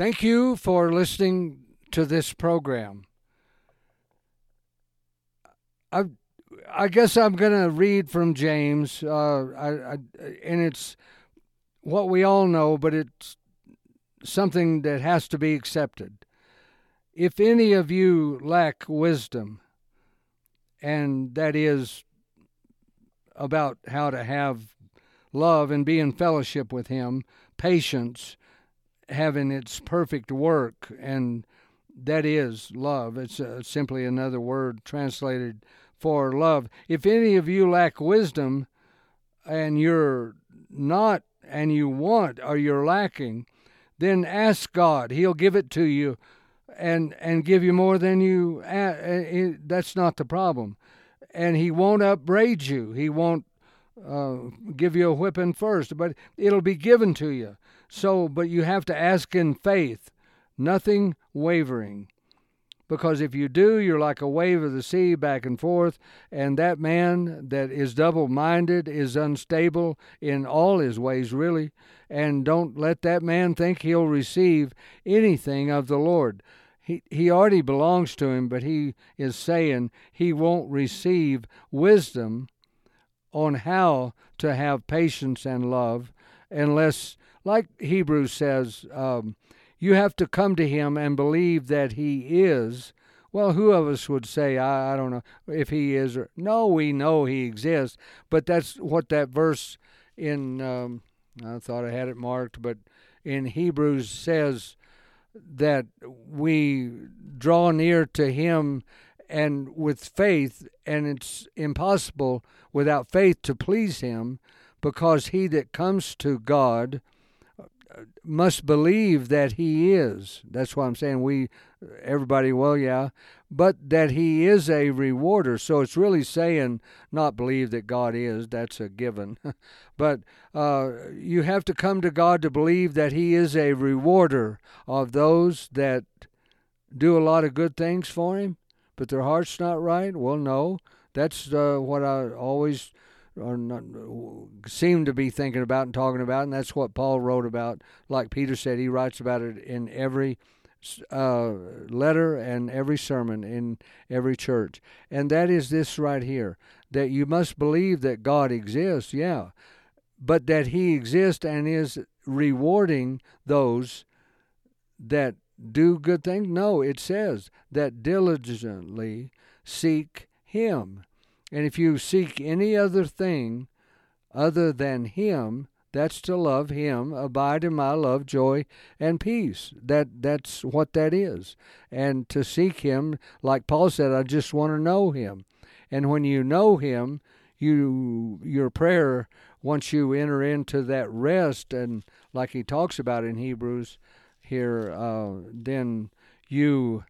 Thank you for listening to this program. I, I guess I'm going to read from James, uh, I, I, and it's what we all know, but it's something that has to be accepted. If any of you lack wisdom, and that is about how to have love and be in fellowship with Him, patience, having its perfect work, and that is love. It's uh, simply another word translated for love. If any of you lack wisdom and you're not and you want or you're lacking, then ask God. He'll give it to you and and give you more than you that's not the problem. And he won't upbraid you. He won't uh, give you a whipping first, but it'll be given to you. So, but you have to ask in faith, nothing wavering. Because if you do, you're like a wave of the sea back and forth, and that man that is double minded is unstable in all his ways, really. And don't let that man think he'll receive anything of the Lord. He, he already belongs to him, but he is saying he won't receive wisdom on how to have patience and love unless, like Hebrews says, um, you have to come to him and believe that he is. Well, who of us would say, I, I don't know if he is or no, we know he exists, but that's what that verse in, um, I thought I had it marked, but in Hebrews says that we draw near to him and with faith, and it's impossible without faith to please him because he that comes to God must believe that he is. That's why I'm saying we, everybody, well, yeah, but that he is a rewarder. So it's really saying not believe that God is. That's a given. but uh, you have to come to God to believe that he is a rewarder of those that do a lot of good things for him, but their heart's not right. Well, no. That's uh, what I always or not, seem to be thinking about and talking about, and that's what Paul wrote about. Like Peter said, he writes about it in every uh, letter and every sermon in every church, and that is this right here: that you must believe that God exists, yeah, but that He exists and is rewarding those that do good things. No, it says that diligently seek Him and if you seek any other thing other than Him, that's to love Him, abide in my love, joy, and peace. That that's what that is. And to seek Him, like Paul said, I just want to know Him. And when you know Him, you your prayer once you enter into that rest, and like he talks about in Hebrews here, uh, then you,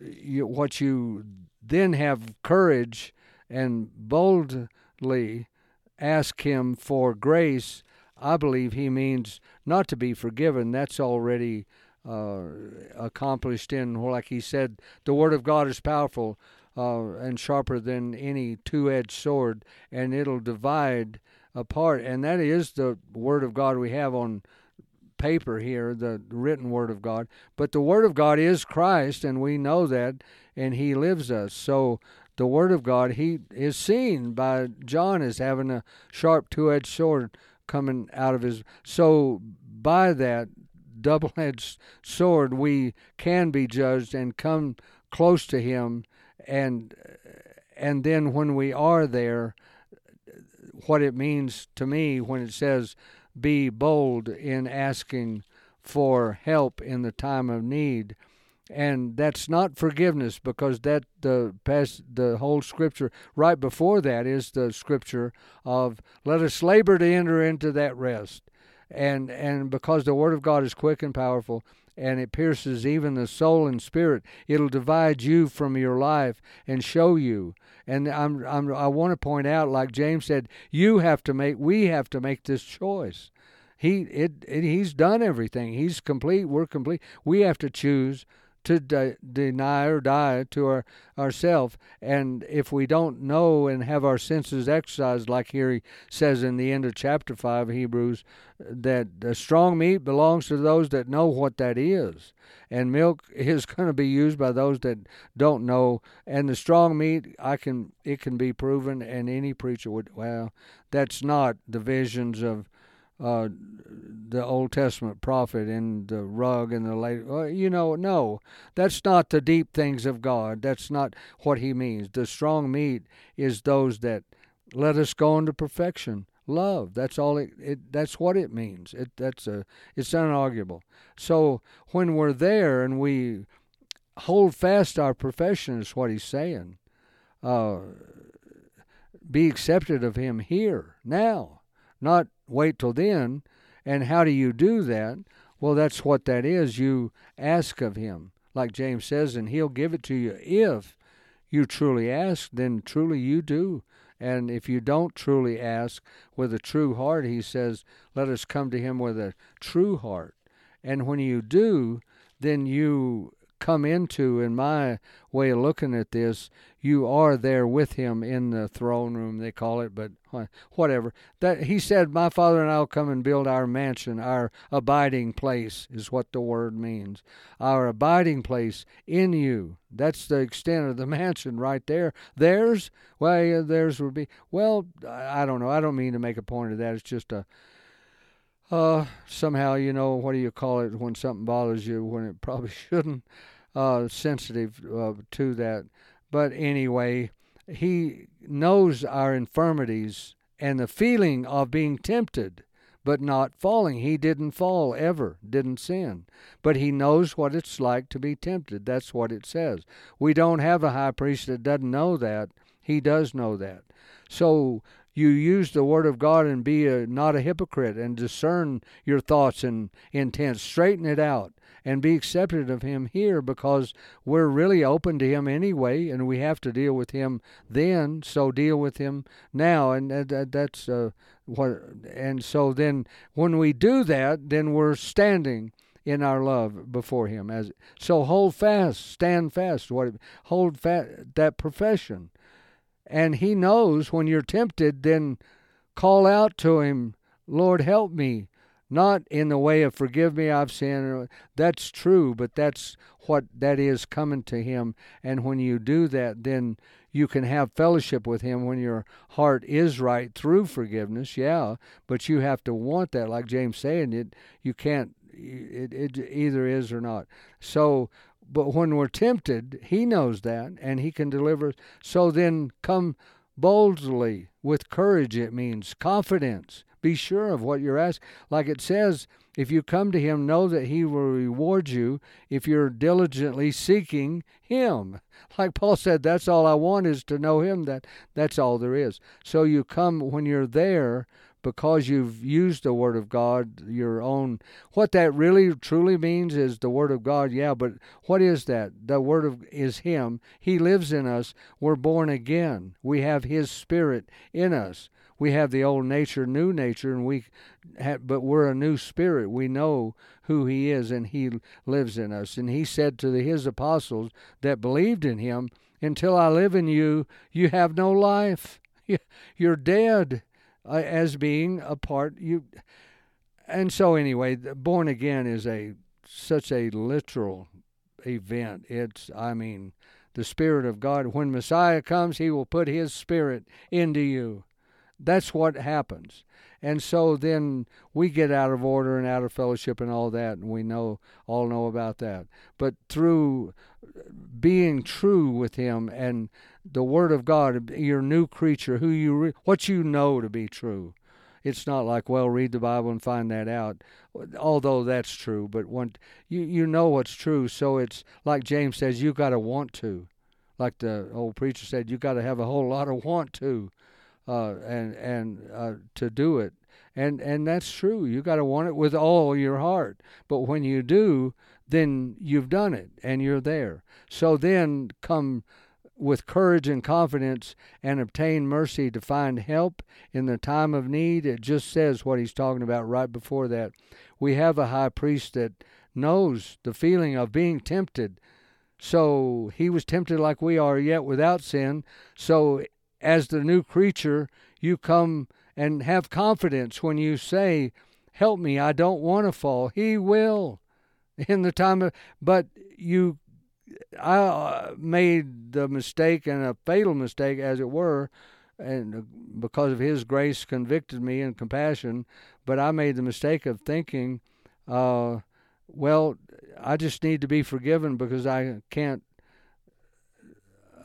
you what you then have courage and boldly ask Him for grace, I believe He means not to be forgiven. That's already uh, accomplished in, like He said, the Word of God is powerful uh, and sharper than any two edged sword, and it'll divide apart. And that is the Word of God we have on paper here, the written Word of God. But the Word of God is Christ, and we know that, and He lives us. So the Word of God, he is seen by John as having a sharp two edged sword coming out of his. So, by that double edged sword, we can be judged and come close to him. And, and then when we are there, what it means to me when it says, be bold in asking for help in the time of need and that's not forgiveness because that the past the whole scripture right before that is the scripture of let us labor to enter into that rest. And and because the word of god is quick and powerful and it pierces even the soul and spirit it'll divide you from your life and show you. And i'm, I'm i want to point out like james said you have to make we have to make this choice. He it, it he's done everything. He's complete we're complete. We have to choose to de- deny or die to our ourself. And if we don't know and have our senses exercised, like here he says in the end of chapter five of Hebrews, that the strong meat belongs to those that know what that is, and milk is going to be used by those that don't know. And the strong meat, I can it can be proven, and any preacher would well, that's not the visions of uh, the Old Testament prophet and the rug and the lady. Well, you know, no, that's not the deep things of God. That's not what he means. The strong meat is those that let us go into perfection. Love. That's all. It, it. That's what it means. It. That's a. It's unarguable. So when we're there and we hold fast our profession, is what he's saying. Uh, be accepted of him here now, not wait till then. And how do you do that? Well, that's what that is. You ask of him, like James says, and he'll give it to you if you truly ask, then truly you do. And if you don't truly ask with a true heart, he says, let us come to him with a true heart. And when you do, then you come into, in my way of looking at this, you are there with him in the throne room, they call it, but whatever. That he said, My father and I'll come and build our mansion, our abiding place is what the word means. Our abiding place in you. That's the extent of the mansion right there. Theirs, well, yeah, theirs would be well, I don't know. I don't mean to make a point of that. It's just a uh, somehow, you know, what do you call it when something bothers you when it probably shouldn't? Uh, sensitive uh, to that. But anyway, he knows our infirmities and the feeling of being tempted but not falling. He didn't fall ever, didn't sin. But he knows what it's like to be tempted. That's what it says. We don't have a high priest that doesn't know that. He does know that. So you use the word of God and be a, not a hypocrite and discern your thoughts and intents. Straighten it out and be accepted of Him here because we're really open to Him anyway, and we have to deal with Him then. So deal with Him now, and that, that's uh, what. And so then, when we do that, then we're standing in our love before him as so hold fast stand fast what hold fast that profession and he knows when you're tempted then call out to him lord help me not in the way of forgive me i've sinned. That's true but that's what that is coming to him. And when you do that then you can have fellowship with him when your heart is right through forgiveness yeah. But you have to want that. Like james saying it you can't it, it either is or not. So but when we're tempted he knows that and he can deliver. So then come boldly with courage it means confidence be sure of what you're asking. Like it says, if you come to him, know that he will reward you if you're diligently seeking him. Like Paul said, that's all I want is to know him. That that's all there is. So you come when you're there because you've used the word of God, your own. What that really truly means is the word of God. Yeah, but what is that? The word of is Him. He lives in us. We're born again. We have His Spirit in us we have the old nature, new nature, and we, have, but we're a new spirit. We know who He is, and He lives in us. And He said to the, His apostles that believed in Him, "Until I live in you, you have no life. You're dead, uh, as being a part you." And so, anyway, born again is a such a literal event. It's, I mean, the Spirit of God. When Messiah comes, He will put His Spirit into you. That's what happens. And so then we get out of order and out of fellowship and all that, and we know all know about that. But through being true with Him and the Word of God, your new creature, who you re- what you know to be true. It's not like well, read the Bible and find that out, although that's true. But when you you know what's true, so it's like James says, you got to want to, like the old preacher said, you got to have a whole lot of want to uh, and and uh, to do it. And and that's true. You got to want it with all your heart. But when you do, then you've done it and you're there. So then come with courage and confidence and obtain mercy to find help in the time of need. It just says what he's talking about right before that. We have a high priest that knows the feeling of being tempted. So he was tempted like we are, yet without sin. So as the new creature, you come and have confidence when you say, Help me, I don't want to fall. He will in the time of, but you, I uh, made the mistake and a fatal mistake, as it were, and because of His grace convicted me and compassion. But I made the mistake of thinking, uh, well, I just need to be forgiven because I can't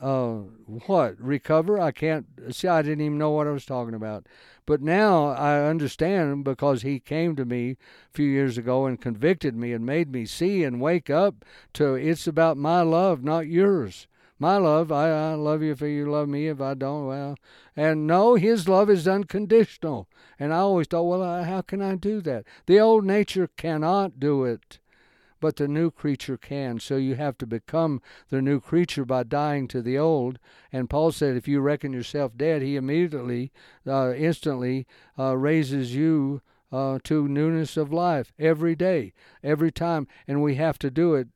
uh, what recover? I can't see. I didn't even know what I was talking about. But now I understand because he came to me a few years ago and convicted me and made me see and wake up to it's about my love, not yours. My love, I, I love you if you love me. If I don't, well, and no, his love is unconditional. And I always thought, well, how can I do that? The old nature cannot do it but the new creature can. So you have to become the new creature by dying to the old. And Paul said, if you reckon yourself dead, he immediately, uh, instantly uh, raises you uh, to newness of life every day, every time. And we have to do it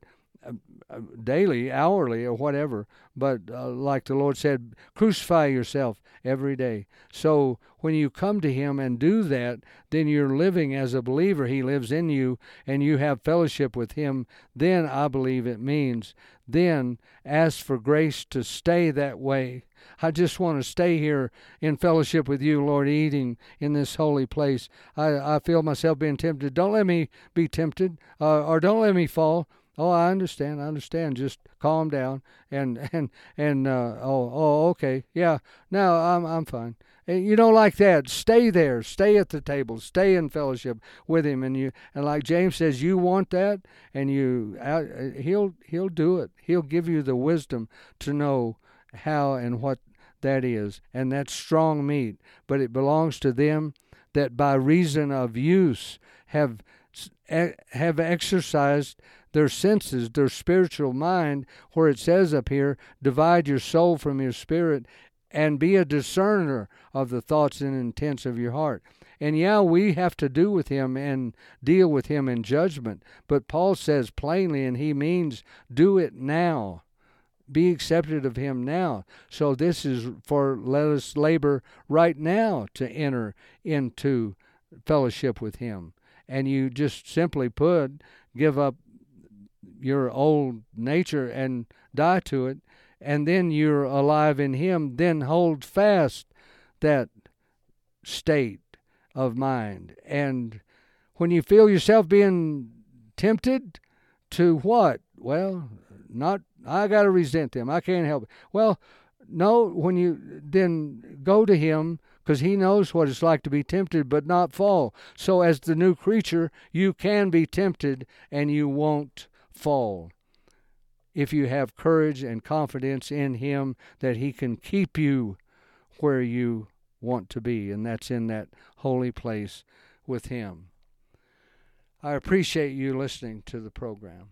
daily, hourly, or whatever. But uh, like the Lord said, crucify yourself every day. So when you come to Him and do that, then you're living as a believer. He lives in you, and you have fellowship with Him. Then I believe it means then ask for grace to stay that way. I just want to stay here in fellowship with you, Lord, eating in this holy place. I, I feel myself being tempted. Don't let me be tempted, uh, or don't let me fall. Oh, I understand. I understand. Just calm down and and and uh, oh oh okay yeah. Now I'm I'm fine. You know, like that. Stay there. Stay at the table. Stay in fellowship with him. And you and like James says, you want that, and you uh, he'll he'll do it. He'll give you the wisdom to know how and what that is, and that's strong meat. But it belongs to them that by reason of use have have exercised their senses, their spiritual mind, where it says up here, divide your soul from your spirit and be a discerner of the thoughts and intents of your heart. And yeah, we have to do with him and deal with him in judgment. But Paul says plainly, and he means do it now. Be accepted of him now. So this is for let us labor right now to enter into fellowship with him. And you just simply put, give up your old nature and die to it, and then you're alive in Him, then hold fast that state of mind. And when you feel yourself being tempted to what? Well, not, I got to resent them. I can't help it. Well, no, when you then go to Him because He knows what it's like to be tempted but not fall. So, as the new creature, you can be tempted and you won't fall if you have courage and confidence in Him that He can keep you where you want to be, and that's in that holy place with Him. I appreciate you listening to the program.